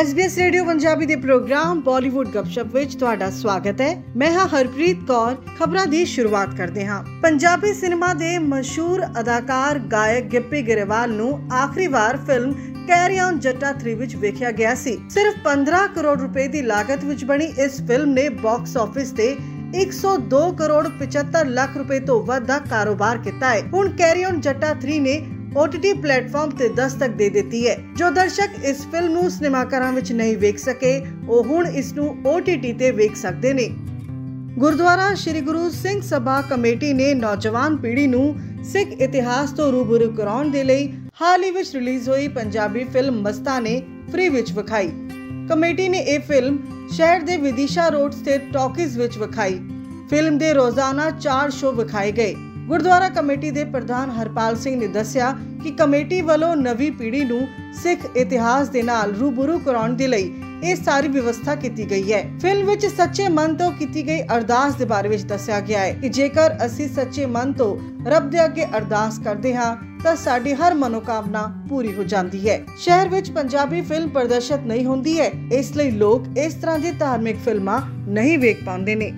SBS radio Punjabi ਦੇ programme Bollywood ਗੱਪਸ਼ਪ ਵਿੱਚ ਤੁਹਾਡਾ ਸਵਾਗਤ ਹੈ। ਮੈਂ ਹਾਂ ਹਰਪ੍ਰੀਤ ਕੌਰ, ਖਬਰਾਂ ਦੀ ਸ਼ੁਰੂਆਤ ਕਰਦੇ ਹਾਂ। ਪੰਜਾਬੀ ਸਿਨੇਮਾ ਦੇ ਮਸ਼ਹੂਰ ਅਦਾਕਾਰ ਗਾਇਕ ਗਿੱਪੀ ਗਰੇਵਾਲ ਨੂੰ ਆਖਰੀ ਵਾਰ ਫਿਲਮ ਕੈਰੀ ਔਨ ਜੱਟਾ 3 ਵਿੱਚ ਵੇਖਿਆ ਗਿਆ ਸੀ। ਸਿਰਫ 15 ਕਰੋੜ ਰੁਪਏ ਦੀ ਲਾਗਤ ਵਿੱਚ ਬਣੀ ਇਸ ਫਿਲਮ ਨੇ ਬਾਕਸ ਆਫਿਸ ਤੇ 102 ਕਰੋੜ 75 ਲੱਖ ਰੁਪਏ ਤੋਂ ਵੱਧ ਦਾ ਕਾਰੋਬਾਰ ਕੀਤਾ ਹੈ। ਹੁਣ ਕੈਰੀ ਔਨ ਜੱਟਾ 3 ਨੇ OTT ਪਲੇਟਫਾਰਮ ਤੇ ਦਸਤਕ ਦੇ ਦਿੱਤੀ ਹੈ। ਜੋ ਦਰਸ਼ਕ ਇਸ ਫਿਲਮ ਨੂੰ ਸਿਨੇਮਾਘਰਾਂ ਵਿੱਚ ਨਹੀਂ ਵੇਖ ਸਕੇ, ਉਹ ਹੁਣ ਇਸ ਨੂੰ OTT ਤੇ ਵੇਖ ਸਕਦੇ ਨੇ। ਗੁਰਦੁਆਰਾ ਸ੍ਰੀ ਗੁਰੂ ਸਿੰਘ ਸਭਾ ਕਮੇਟੀ ਨੇ ਨੌਜਵਾਨ ਪੀੜ੍ਹੀ ਨੂੰ ਸਿੱਖ ਇਤਿਹਾਸ ਤੋਂ ਰੂਬਰੂ ਕਰਾਉਣ ਦੇ ਲਈ ਹਾਲ ਹੀ ਵਿੱਚ ਰਿਲੀਜ਼ ਹੋਈ ਪੰਜਾਬੀ ਫਿਲਮ ਮਸਤਾਨੇ ਫ੍ਰੀ ਵਿੱਚ ਵਿਖਾਈ। ਕਮੇਟੀ ਨੇ ਇਹ ਫਿਲਮ ਸ਼ਹਿਰ ਦੇ ਵਿਦਿਸ਼ਾ ਰੋਡ ਸਥਿਤ ਟਾਕੀਜ਼ ਵਿੱਚ ਵਿਖਾਈ। ਫਿਲਮ ਦੇ ਰੋਜ਼ਾਨਾ 4 ਸ਼ੋਅ ਵਿਖਾਏ ਗਏ। ਗੁਰਦੁਆਰਾ ਕਮੇਟੀ ਦੇ ਪ੍ਰਧਾਨ ਹਰਪਾਲ ਸਿੰਘ ਨੇ ਦੱਸਿਆ ਕਿ ਕਮੇਟੀ ਵੱਲੋਂ ਨਵੀਂ ਪੀੜ੍ਹੀ ਨੂੰ ਸਿੱਖ ਇਤਿਹਾਸ ਦੇ ਨਾਲ ਰੂਬਰੂ ਕਰਾਉਣ ਦੇ ਲਈ ਇਹ ਸਾਰੀ ਵਿਵਸਥਾ ਕੀਤੀ ਗਈ ਹੈ। ਫਿਲਮ ਵਿੱਚ ਸੱਚੇ ਮਨ ਤੋਂ ਕੀਤੀ ਗਈ ਅਰਦਾਸ ਦੇ ਬਾਰੇ ਵਿੱਚ ਦੱਸਿਆ ਗਿਆ ਹੈ ਕਿ ਜੇਕਰ ਅਸੀਂ ਸੱਚੇ ਮਨ ਤੋਂ ਰੱਬ ਦੇ ਅੱਗੇ ਅਰਦਾਸ ਕਰਦੇ ਹਾਂ, ਤਾਂ ਸਾਡੀ ਹਰ ਮਨੋਕਾਮਨਾ ਪੂਰੀ ਹੋ ਜਾਂਦੀ ਹੈ। ਸ਼ਹਿਰ ਵਿੱਚ ਪੰਜਾਬੀ ਫਿਲਮ ਪ੍ਰਦਰਸ਼ਿਤ ਨਹੀਂ ਹੁੰਦੀ ਹੈ, ਇਸ ਲਈ ਲੋਕ ਇਸ ਤਰ੍ਹਾਂ ਦੀ ਧਾਰਮਿਕ ਫਿਲਮਾਂ ਨਹੀਂ ਵੇਖ ਪਾਉਂਦੇ ਨੇ।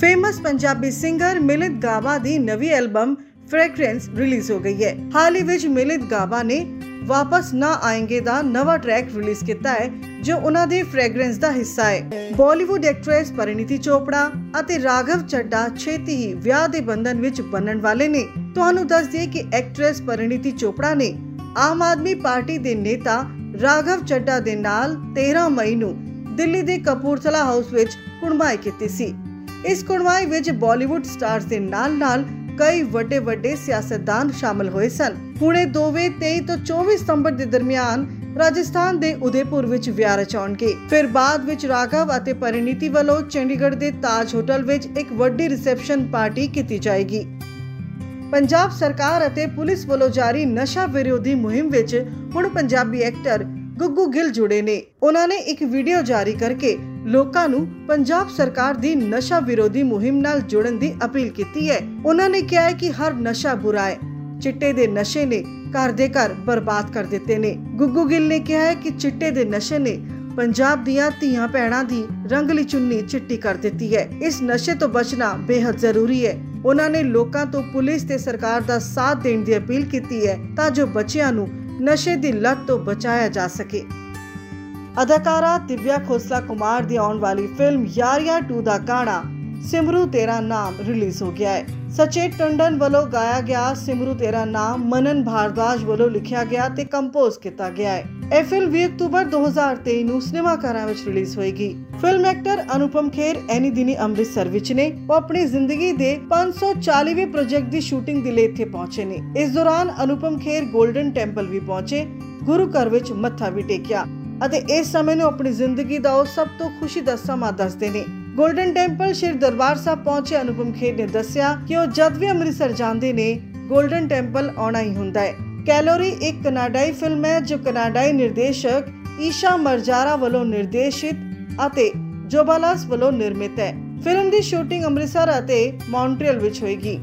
ਫੇਮਸ ਪੰਜਾਬੀ ਸਿੰਗਰ ਮਿਲਿਤ ਗਾਵਾ ਦੀ ਨਵੀਂ ਐਲਬਮ ਫ੍ਰੈਗਰੈਂਸ ਰਿਲੀਜ਼ ਹੋ ਗਈ ਹੈ। ਹਾਲ ਹੀ ਵਿੱਚ ਮਿਲਿਤ ਗਾਵਾ ਨੇ ਵਾਪਸ ਨਾ ਆਏਂਗੇ ਦਾ ਨਵਾਂ ਟਰੈਕ ਰਿਲੀਜ਼ ਕੀਤਾ ਹੈ, ਜੋ ਉਹਨਾਂ ਦੀ ਫ੍ਰੈਗਰੈਂਸ ਦਾ ਹਿੱਸਾ ਹੈ। ਬਾਲੀਵੁੱਡ ਐਕਟ੍ਰੈਸ ਪਰਿਣੀਤੀ ਚੋਪੜਾ ਅਤੇ ਰਾਘਵ ਚੱਡਾ ਛੇਤੀ ਹੀ ਵਿਆਹ ਦੇ ਬੰਧਨ ਵਿੱਚ ਬੰਨਣ ਵਾਲੇ ਨੇ। ਤੁਹਾਨੂੰ ਦੱਸ ਦਈਏ ਕਿ ਐਕਟ੍ਰੈਸ ਪਰਿਣੀਤੀ ਚੋਪੜਾ ਨੇ ਆਮ ਆਦਮੀ ਪਾਰਟੀ ਦੇ ਨੇਤਾ ਰਾਘਵ ਚੱਡਾ ਦੇ ਨਾਲ 13 ਮਈ ਨੂੰ ਦਿੱਲੀ ਦੇ ਕਪੂਰਥਲਾ ਹਾਊਸ ਵਿੱਚ ਕੁੜਮਾਈ ਕੀਤੀ ਸੀ। ਇਸ ਕੁੜਮਾਈ ਵਿੱਚ ਬਾਲੀਵੁੱਡ ਸਟਾਰਸ ਦੇ ਨਾਲ-ਨਾਲ ਕਈ ਵੱਡੇ ਵੱਡੇ ਸਿਆਸਤਦਾਨ ਸ਼ਾਮਲ ਹੋਏ ਸਨ। ਹੁਣੇ ਦੋਵੇਂ 23 ਤੋਂ 24 ਸਤੰਬਰ ਦੇ ਦਰਮਿਆਨ ਰਾਜਸਥਾਨ ਦੇ ਉਦੈਪੁਰ ਵਿੱਚ ਵਿਆਹ ਰਚਾਉਣਗੇ। ਫਿਰ ਬਾਅਦ ਵਿੱਚ ਰਾਘਵ ਅਤੇ ਪਰਿਣੀਤੀ ਵੱਲੋਂ ਚੰਡੀਗੜ੍ਹ ਦੇ ਤਾਜ ਹੋਟਲ ਵਿੱਚ ਇੱਕ ਵੱਡੀ ਰਿਸੈਪਸ਼ਨ ਪਾਰਟੀ ਕੀਤੀ ਜਾਏਗੀ। ਪੰਜਾਬ ਸਰਕਾਰ ਅਤੇ ਪੁਲਿਸ ਵੱਲੋਂ ਜਾਰੀ ਨਸ਼ਾ ਵਿਰੋਧੀ ਮੁਹਿੰਮ ਵਿੱਚ ਹੁਣ ਪੰਜਾਬੀ ਐਕਟਰ ਗੁੱਗੂ ਗਿੱਲ ਜੁੜੇ ਨੇ। ਉਹਨਾਂ ਨੇ ਇੱਕ ਵੀਡੀਓ ਜਾਰੀ ਕਰਕੇ ਲੋਕਾਂ ਨੂੰ ਪੰਜਾਬ ਸਰਕਾਰ ਦੀ ਨਸ਼ਾ ਵਿਰੋਧੀ ਮੁਹਿੰਮ ਨਾਲ ਜੁੜਨ ਦੀ ਅਪੀਲ ਕੀਤੀ ਹੈ। ਉਹਨਾਂ ਨੇ ਕਿਹਾ ਹੈ ਕਿ ਹਰ ਨਸ਼ਾ ਬੁਰਾ ਹੈ। ਚਿੱਟੇ ਦੇ ਨਸ਼ੇ ਨੇ ਘਰ ਦੇ ਘਰ ਬਰਬਾਦ ਕਰ ਦਿੱਤੇ ਨੇ। ਗੁੱਗੂ ਗਿੱਲ ਨੇ ਕਿਹਾ ਹੈ ਕਿ ਚਿੱਟੇ ਦੇ ਨਸ਼ੇ ਨੇ ਪੰਜਾਬ ਦੀਆਂ ਧੀਆਂ ਭੈਣਾਂ ਦੀ ਰੰਗਲੀ ਚੁੰਨੀ ਚਿੱਟੀ ਕਰ ਦਿੱਤੀ ਹੈ। ਇਸ ਨਸ਼ੇ ਤੋਂ ਬਚਣਾ ਬੇहद ਜ਼ਰੂਰੀ ਹੈ। ਉਹਨਾਂ ਨੇ ਲੋਕਾਂ ਤੋਂ ਪੁਲਿਸ ਤੇ ਸਰਕਾਰ ਦਾ ਸਾਥ ਦੇਣ ਦੀ ਅਪੀਲ ਕੀਤੀ ਹੈ ਤਾਂ ਜੋ ਬੱਚਿਆਂ ਨੂੰ ਨਸ਼ੇ ਦੀ ਲਤ ਤੋਂ ਬਚਾਇਆ ਜਾ ਸਕੇ। ਅਦਾਕਾਰਾ ਦਿਵਿਆ ਖੋਸਲਾ ਕੁਮਾਰ ਦੀ ਆਉਣ ਵਾਲੀ ਫਿਲਮ ਯਾਰੀਆ 2 ਦਾ ਗਾਣਾ ਸਿਮਰੂ ਤੇਰਾ ਨਾਮ ਰਿਲੀਜ਼ ਹੋ ਗਿਆ ਹੈ। ਸਚੇਤ ਟੰਡਨ ਵੱਲੋਂ ਗਾਇਆ ਗਿਆ ਸਿਮਰੂ ਤੇਰਾ ਨਾਮ ਮਨਨ ਭਾਰਦਵਾਜ ਵੱਲੋਂ ਲਿਖਿਆ ਗਿਆ ਤੇ ਕੰਪੋਜ਼ ਕੀਤਾ ਗਿਆ ਹੈ। ਇਹ ਫਿਲਮ 20 ਅਕਤੂਬਰ 2023 ਨੂੰ ਸਿਨੇਮਾਘਰਾਂ ਵਿੱਚ ਰਿਲੀਜ਼ ਹੋਏਗੀ। ਫਿਲਮ ਐਕਟਰ ਅਨੁਪਮ ਖੇਰ, ਐਨੀ ਦਿਨੀ ਅੰਮ੍ਰਿਤਸਰ ਵਿੱਚ ਨੇ। ਉਹ ਆਪਣੀ ਜ਼ਿੰਦਗੀ ਦੇ 540ਵੇਂ ਪ੍ਰੋਜੈਕਟ ਦੀ ਸ਼ੂਟਿੰਗ ਦੇ ਲਈ ਇੱਥੇ ਪਹੁੰਚੇ ਨੇ। ਇਸ ਦੌਰਾਨ ਅਨੁਪਮ ਖੇਰ 골ਡਨ ਟੈਂਪਲ ਵੀ ਪਹੁੰਚੇ, ਗੁਰੂ ਘਰ ਵਿੱਚ ਮੱਥਾ ਵੀ ਟੇਕਿਆ ਅਤੇ ਇਸ ਸਮੇਂ ਨੂੰ ਆਪਣੀ ਜ਼ਿੰਦਗੀ ਦਾ ਉਹ ਸਭ ਤੋਂ ਖੁਸ਼ੀ ਦਾ ਸਮਾਂ ਦੱਸਦੇ ਨੇ। 골ਡਨ ਟੈਂਪਲ ਸ਼੍ਰੀ ਦਰਬਾਰ ਸਾਹਿਬ ਪਹੁੰਚੇ। ਅਨੁਪਮ ਖੇਰ ਨੇ ਦੱਸਿਆ ਕਿ ਉਹ ਜਦ ਵੀ ਅੰਮ੍ਰਿਤਸਰ ਜਾਂਦੇ ਨੇ 골ਡਨ ਟੈਂਪਲ ਆਉਣਾ ਹੀ ਹੁੰਦਾ ਹੈ। ਕੈਲੋਰੀ ਇੱਕ ਕਨਾਡਾਈ ਫਿਲਮ ਹੈ, ਜੋ ਕਨਾਡਾਈ ਨਿਰਦੇਸ਼ਕ ਈਸ਼ਾ ਮਰਜਾਰਾ ਵੱਲੋਂ ਨਿਰਦੇਸ਼ਿਤ ਅਤੇ ਜੋਬਾਲਾਸ ਵੱਲੋਂ ਨਿਰਮਿਤ ਹੈ। ਫਿਲਮ ਦੀ ਸ਼ੂਟਿੰਗ ਅੰਮ੍ਰਿਤਸਰ ਅਤੇ ਮੌਂਟਰੀਅਲ ਵਿੱਚ ਹੋਏਗੀ।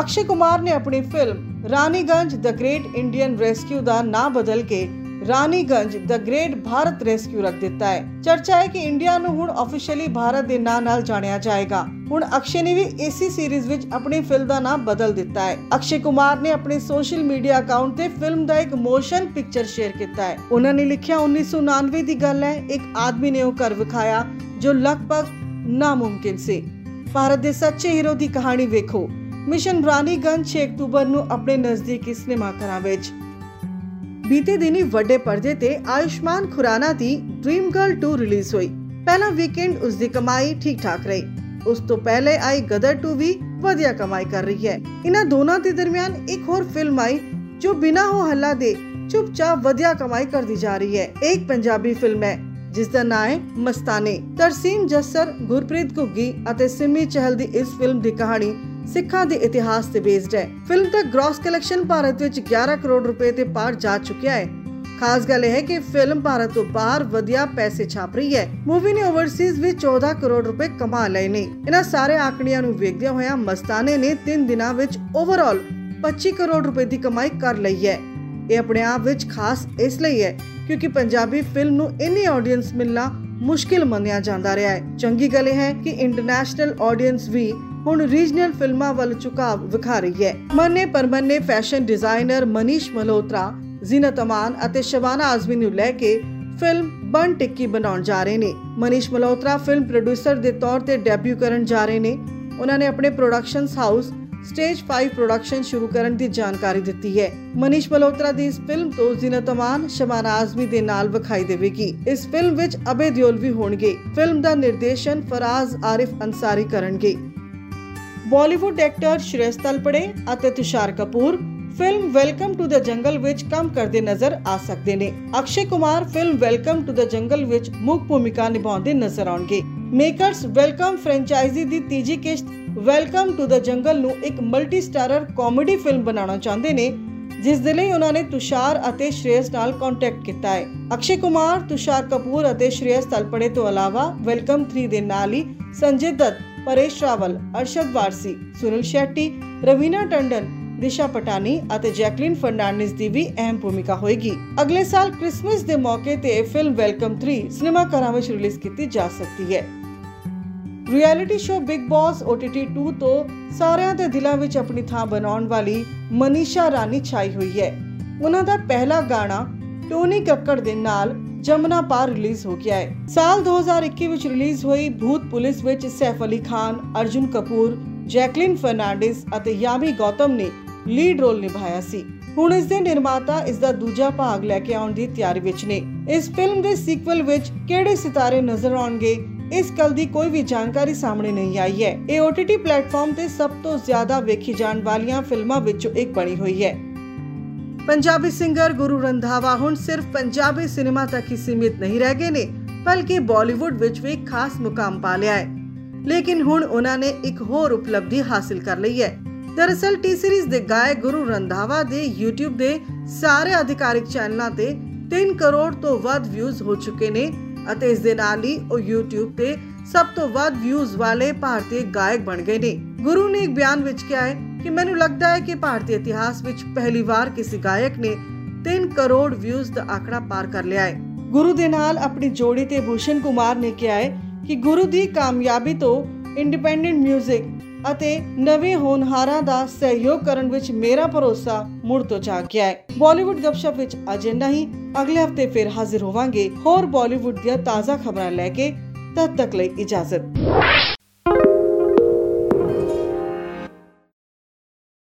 ਅਕਸ਼ੇ ਕੁਮਾਰ ਨੇ ਆਪਣੀ film Raniganj, the great Indian rescue ਦਾ ਨਾਮ ਬਦਲ ਕੇ Raniganj the great Bharat rescue ਰੱਖ ਦਿੱਤਾ ਹੈ। ਚਰਚਾ ਹੈ ਕਿ ਇੰਡੀਆ ਨੂੰ ਹੁਣ ਆਫੀਸ਼ੀਅਲੀ ਭਾਰਤ ਦੇ ਨਾਂ ਨਾਲ ਜਾਣਿਆ ਜਾਏਗਾ। ਹੁਣ ਅਕਸ਼ੇ ਨੇ ਵੀ ਇਸੇ ਸੀਰੀਜ਼ ਵਿੱਚ ਆਪਣੀ ਫਿਲਮ ਦਾ ਨਾਮ ਬਦਲ ਦਿੱਤਾ ਹੈ। ਅਕਸ਼ੇ ਕੁਮਾਰ ਨੇ ਆਪਣੇ ਸੋਸ਼ਲ ਮੀਡੀਆ ਅਕਾਊਂਟ ਤੇ ਫਿਲਮ ਦਾ ਇੱਕ ਮੋਸ਼ਨ ਪਿਕਚਰ ਸ਼ੇਅਰ ਕੀਤਾ ਹੈ। ਉਹਨਾਂ ਨੇ ਲਿਖਿਆ 1999 ਦੀ ਗੱਲ ਹੈ। ਇੱਕ ਆਦਮੀ ਨੇ ਉਹ ਕਰ ਵਿਖਾਇਆ, ਜੋ ਲਗਭਗ ਨਾਮੁਮਕਿਨ ਸੀ। ਭਾਰਤ ਦੇ ਸੱਚੇ ਹੀਰੋ ਦੀ ਕਹਾਣੀ ਵੇਖੋ। ਮਿਸ਼ਨ ਰਾਨੀਗੰਜ 6 ਅਕਤੂਬਰ ਨੂੰ ਆਪਣੇ ਨਜ਼ਦੀਕੀ ਸਿਨੇਮਾ ਘਰਾਂ ਵਿੱਚ। ਬੀਤੇ ਦਿਨੀ ਵੱਡੇ ਪਰਦੇ ਤੇ ਆਯੁਸ਼ਮਾਨ ਖੁਰਾਨਾ ਦੀ ਡ੍ਰੀਮ ਗਰਲ 2 ਰਿਲੀਜ਼ ਹੋਈ। ਪਹਿਲਾ ਵੀਕਐਂਡ ਉਸ ਦੀ ਕਮਾਈ ਠੀਕ ਠਾਕ ਰਹੀ। ਉਸ ਤੋਂ ਪਹਿਲੇ ਆਈ ਗਦਰ 2 ਵੀ ਵਧੀਆ ਕਮਾਈ ਕਰ ਰਹੀ ਹੈ। ਇਹਨਾਂ ਦੋਨਾਂ ਦੇ ਦਰਮਿਆਨ ਇੱਕ ਹੋਰ ਫਿਲਮ ਆਈ, ਜੋ ਬਿਨਾਂ ਹੋ ਹੱਲਾ ਦੇ ਚੁੱਪਚਾਪ ਵਧੀਆ ਕਮਾਈ ਕਰਦੀ ਜਾ ਰਹੀ ਹੈ। ਇੱਕ ਪੰਜਾਬੀ ਫਿਲਮ ਹੈ, ਜਿਸ ਦਾ ਨਾਮ ਹੈ ਮਸਤਾਨੇ। ਤਰਸੀਮ ਜੱਸਰ, ਗੁਰਪ੍ਰੀਤ ਘੁੱਗੀ ਅਤੇ ਸਿਮੀ ਚਹਿਲ ਦੀ ਇਸ ਫਿਲਮ ਦੀ ਕਹਾਣੀ ਸਿੱਖਾਂ ਦੇ ਇਤਿਹਾਸ ਤੇ ਬੇਸਡ ਹੈ। ਫਿਲਮ ਦਾ ਗ੍ਰੋਸ ਕਲੈਕਸ਼ਨ ਭਾਰਤ ਵਿੱਚ 11 ਕਰੋੜ ਰੁਪਏ ਤੇ ਪਾਰ ਜਾ ਚੁੱਕਿਆ ਹੈ। ਖਾਸ ਗੱਲ ਇਹ ਹੈ ਕਿ ਫਿਲਮ ਭਾਰਤ ਤੋਂ ਬਾਹਰ ਵਧੀਆ ਪੈਸੇ ਛਾਪ ਰਹੀ ਹੈ। ਮੂਵੀ ਨੇ ਓਵਰਸੀਜ਼ ਵਿੱਚ 14 ਕਰੋੜ ਰੁਪਏ ਕਮਾ ਲਏ ਨੇ। ਇਹਨਾਂ ਸਾਰੇ ਆંકੜਿਆਂ ਨੂੰ ਵੇਖਦਿਆਂ ਹੋਇਆਂ ਮਸਤਾਨੇ ਨੇ 3 ਦਿਨਾਂ ਵਿੱਚ ਓਵਰਆਲ 25 ਕਰੋੜ ਰੁਪਏ ਦੀ ਕਮਾਈ ਕਰ ਲਈ ਹੈ। ਇਹ ਆਪਣੇ ਆਪ ਵਿੱਚ ਖਾਸ ਇਸ ਲਈ ਹੈ ਕਿਉਂਕਿ ਪੰਜਾਬੀ ਫਿਲਮ ਨੂੰ ਇੰਨੀ ਆਡੀਅנס ਮਿਲਣਾ ਮੁਸ਼ਕਿਲ ਮੰਨਿਆ ਜਾਂਦਾ ਰਿਹਾ ਹੈ। ਚੰਗੀ ਗੱਲ ਇਹ ਹੈ ਕਿ ਇੰਟਰਨੈਸ਼ਨਲ ਆਡੀਅנס ਵੀ ਹੁਣ ਰੀਜਨਲ ਫਿਲਮਾਂ ਵੱਲ ਝੁਕਾਅ ਵਿਖਾ ਰਹੀ ਹੈ। ਮੰਨੇ ਪਰਮੰਨੇ ਫੈਸ਼ਨ ਡਿਜ਼ਾਈਨਰ ਮਨੀਸ਼ ਮਲਹੋਤਰਾ, ਜ਼ੀਨਤ ਅਮਾਨ ਅਤੇ ਸ਼ਬਾਨਾ ਆਜ਼ਮੀ ਨੂੰ ਲੈ ਕੇ ਫਿਲਮ ਬਨ ਟਿੱਕੀ ਬਣਾਉਣ ਜਾ ਰਹੇ ਨੇ। ਮਨੀਸ਼ ਮਲਹੋਤਰਾ ਫਿਲਮ ਪ੍ਰੋਡਿਊਸਰ ਦੇ ਤੌਰ ਤੇ ਡੈਬਿਊ ਕਰਨ ਜਾ ਰਹੇ ਨੇ। ਉਹਨਾਂ ਨੇ ਆਪਣੇ ਪ੍ਰੋਡਕਸ਼ਨਸ ਹਾਊਸ, ਸਟੇਜ 5 ਪ੍ਰੋਡਕਸ਼ਨ ਸ਼ੁਰੂ ਕਰਨ ਦੀ ਜਾਣਕਾਰੀ ਦਿੱਤੀ ਹੈ। ਮਨੀਸ਼ ਮਲਹੋਤਰਾ ਦੀ ਇਸ ਫਿਲਮ ਤੋਂ ਜ਼ਿਨਤ ਅਮਾਨ ਸ਼ਮਾਨਾ ਆਜ਼ਮੀ ਦੇ ਨਾਲ ਵਿਖਾਈ ਦੇਵੇਗੀ। ਇਸ ਫਿਲਮ ਵਿੱਚ ਅਬੇ ਦਿਓਲ ਵੀ ਹੋਣਗੇ। ਫਿਲਮ ਦਾ ਨਿਰਦੇਸ਼ਨ ਫਰਾਜ਼ ਆਰਿਫ ਅੰਸਾਰੀ ਕਰਨਗੇ। ਬਾਲੀਵੁੱਡ ਐਕਟਰ ਸ਼੍ਰੇਸ਼ ਤਲਪੜੇ ਅਤੇ Tusshar Kapoor film welcome to the jungle ਵਿੱਚ ਕੰਮ ਕਰਦੇ ਨਜ਼ਰ ਆ ਸਕਦੇ ਨੇ। Akshay Kumar film welcome to the jungle ਵਿੱਚ ਮੁੱਖ ਭੂਮਿਕਾ ਨਿਭਾਉਂਦੇ ਨਜ਼ਰ ਆਉਣਗੇ। ਮੇਕਰਸ ਵੈਲਕਮ ਫਰੈਂਚਾਈਜ਼ੀ ਦੀ ਤੀਜੀ ਕਿਸ਼ਤ ਵੈਲਕਮ ਟੂ ਦ ਜੰਗਲ ਨੂੰ ਇੱਕ ਮਲਟੀ ਸਟਾਰਰ ਕਾਮੇਡੀ ਫਿਲਮ ਬਣਾਉਣਾ ਚਾਹੁੰਦੇ ਨੇ, ਜਿਸ ਦੇ ਲਈ ਉਹਨਾਂ ਨੇ ਤੁਸ਼ਾਰ ਅਤੇ ਸ਼੍ਰੇਯਸ ਨਾਲ ਕੰਟੈਕਟ ਕੀਤਾ ਹੈ। ਅਕਸ਼ੇ ਕੁਮਾਰ, ਤੁਸ਼ਾਰ ਕਪੂਰ ਅਤੇ ਸ਼੍ਰੇਯਸ ਤਲਪੜੇ ਤੋਂ ਇਲਾਵਾ ਵੈਲਕਮ 3 ਦੇ ਨਾਲ ਹੀ ਸੰਜੇ ਦੱਤ ਪਰੇਸ਼ ਰਾਵਲ, ਅਰਸ਼ਦ ਵਾਰਸੀ, ਸੁਨੀਲ ਸ਼ੈੱਟੀ, ਰਵੀਨਾ ਟੰਡਨ, ਦਿਸ਼ਾ ਪਟਾਨੀ ਅਤੇ ਜੈਕਲਿਨ ਫਰਨਾਂਡਿਸ ਦੀ ਵੀ ਅਹਿਮ ਭੂਮਿਕਾ ਹੋਏਗੀ। ਅਗਲੇ ਸਾਲ ਕ੍ਰਿਸਮਸ ਦੇ ਮੌਕੇ ਤੇ ਫਿਲਮ ਵੈਲਕਮ 3 ਸਿਨੇਮਾ ਘਰਾਂ ਵਿੱਚ ਰਿਲੀਜ਼ ਕੀਤੀ ਜਾ ਸਕਦੀ ਹੈ। Reality show Bigg Boss OTT 2 ਤੋਂ ਸਾਰਿਆਂ ਦੇ ਦਿਲਾਂ ਵਿੱਚ ਆਪਣੀ ਥਾਂ ਬਣਾਉਣ ਵਾਲੀ ਮਨੀਸ਼ਾ ਰਾਣੀ ਛਾਈ ਹੋਈ ਹੈ। ਉਹਨਾਂ ਦਾ ਪਹਿਲਾ ਗਾਣਾ ਟੋਨੀ ਕੱਕੜ ਦੇ ਨਾਲ ਜਮਨਾ ਪਾਰ ਰਿਲੀਜ਼ ਹੋ ਗਿਆ ਹੈ। ਸਾਲ 2021 ਵਿੱਚ ਰਿਲੀਜ਼ ਹੋਈ ਭੂਤ ਪੁਲਿਸ ਵਿੱਚ ਸੈਫ ਅਲੀ ਖਾਨ, ਅਰਜੁਨ ਕਪੂਰ, ਜੈਕਲਿਨ ਫਰਨਾਂਡਿਸ ਅਤੇ ਯਾਮੀ ਗੌਤਮ ਨੇ ਲੀਡ ਰੋਲ ਨਿਭਾਇਆ ਸੀ। ਹੁਣ ਇਸ ਦੇ ਨਿਰਮਾਤਾ ਇਸ ਦਾ ਦੂਜਾ ਭਾਗ ਲੈ ਕੇ ਆਉਣ ਦੀ ਤਿਆਰੀ ਵਿੱਚ ਨੇ। ਇਸ ਫਿਲਮ ਦੇ ਸੀਕਵਲ ਵਿੱਚ ਕਿਹੜੇ ਸਿਤਾਰੇ ਨਜ਼ਰ ਆਉਣਗੇ, ਇਸ ਗੱਲ ਦੀ ਕੋਈ ਵੀ ਜਾਣਕਾਰੀ ਸਾਹਮਣੇ ਨਹੀਂ ਆਈ ਹੈ। ਇਹ OTT ਪਲੇਟਫਾਰਮ ਤੇ ਸਭ ਤੋਂ ਜ਼ਿਆਦਾ ਵੇਖੀ ਜਾਣ ਵਾਲੀਆਂ ਫਿਲਮਾਂ ਵਿੱਚੋਂ ਇੱਕ ਬਣੀ ਹੋਈ ਹੈ। ਪੰਜਾਬੀ ਸਿੰਗਰ ਗੁਰੂ ਰੰਧਾਵਾ ਹੁਣ ਸਿਰਫ ਪੰਜਾਬੀ ਸਿਨੇਮਾ ਤੱਕ ਹੀ ਸੀਮਿਤ ਨਹੀਂ ਰਹਿ ਗਏ ਨੇ ਬਲਕਿ ਬਾਲੀਵੁੱਡ ਵਿੱਚ ਵੀ ਖਾਸ ਮੁਕਾਮ ਪਾ ਲਿਆ ਹੈ ਲੇਕਿਨ ਹੁਣ ਉਹਨਾਂ ਨੇ ਇੱਕ ਹੋਰ ਉਪਲਬਧੀ ਹਾਸਲ ਕਰ ਲਈ ਹੈ ਦਰਅਸਲ ਟੀ ਸੀਰੀਜ਼ ਦੇ ਗਾਇਕ ਗੁਰੂ ਰੰਧਾਵਾ ਦੇ YouTube ਦੇ ਸਾਰੇ ਆਧਿਕਾਰਿਕ ਚੈਨਲਾਂ ਤੇ 3 ਕਰੋੜ ਤੋਂ ਵੱਧ ਵਿਊਜ਼ ਹੋ ਚੁੱਕੇ ਨੇ ਅਤੇ ਇਸ ਦੇ ਨਾਲ ਹੀ ਉਹ YouTube ਤੇ ਸਭ ਤੋਂ ਵੱਧ ਵਿਊਜ਼ ਵਾਲੇ ਭਾਰਤੀ ਗਾਇਕ ਬਣ ਗਏ ਨੇ ਗੁਰੂ ਨੇ ਇੱਕ ਬਿਆਨ ਵਿੱਚ ਕਿਹਾ ਹੈ ਕਿ ਮੈਨੂੰ ਲੱਗਦਾ ਹੈ ਕਿ ਭਾਰਤੀ ਇਤਿਹਾਸ ਵਿੱਚ ਪਹਿਲੀ ਵਾਰ ਕਿਸੇ ਗਾਇਕ ਨੇ 3 ਕਰੋੜ ਵਿਊਜ਼ ਦਾ ਆંકੜਾ ਪਾਰ ਕਰ ਲਿਆ ਹੈ। ਗੁਰੂ ਦੇ ਨਾਲ ਆਪਣੀ ਜੋੜੀ ਤੇ ਭੂਸ਼ਣ ਕੁਮਾਰ ਨੇ ਕਿਹਾ ਹੈ ਕਿ ਗੁਰੂ ਦੀ ਕਾਮਯਾਬੀ ਤੋਂ ਇੰਡੀਪੈਂਡੈਂਟ 뮤직 ਅਤੇ ਨਵੇਂ ਹੋਨਹਾਰਾਂ ਦਾ ਸਹਿਯੋਗ ਕਰਨ ਵਿੱਚ ਮੇਰਾ ਭਰੋਸਾ ਮੁੜ ਤੋਂ ਜਾਗ ਗਿਆ ਹੈ। ਬਾਲੀਵੁੱਡ ਗੱਪਸ਼ਪ ਵਿੱਚ ਅਜੇ ਨਹੀਂ, ਅਗਲੇ ਹਫ਼ਤੇ ਫਿਰ ਹਾਜ਼ਰ ਹੋਵਾਂਗੇ। ਹੋਰ ਬਾਲੀਵੁੱਡ ਦੀਆਂ ਤਾਜ਼ਾ ਖਬਰਾਂ ਲੈ ਕੇ ਤਦ ਤੱਕ ਲਈ ਇਜਾਜ਼ਤ।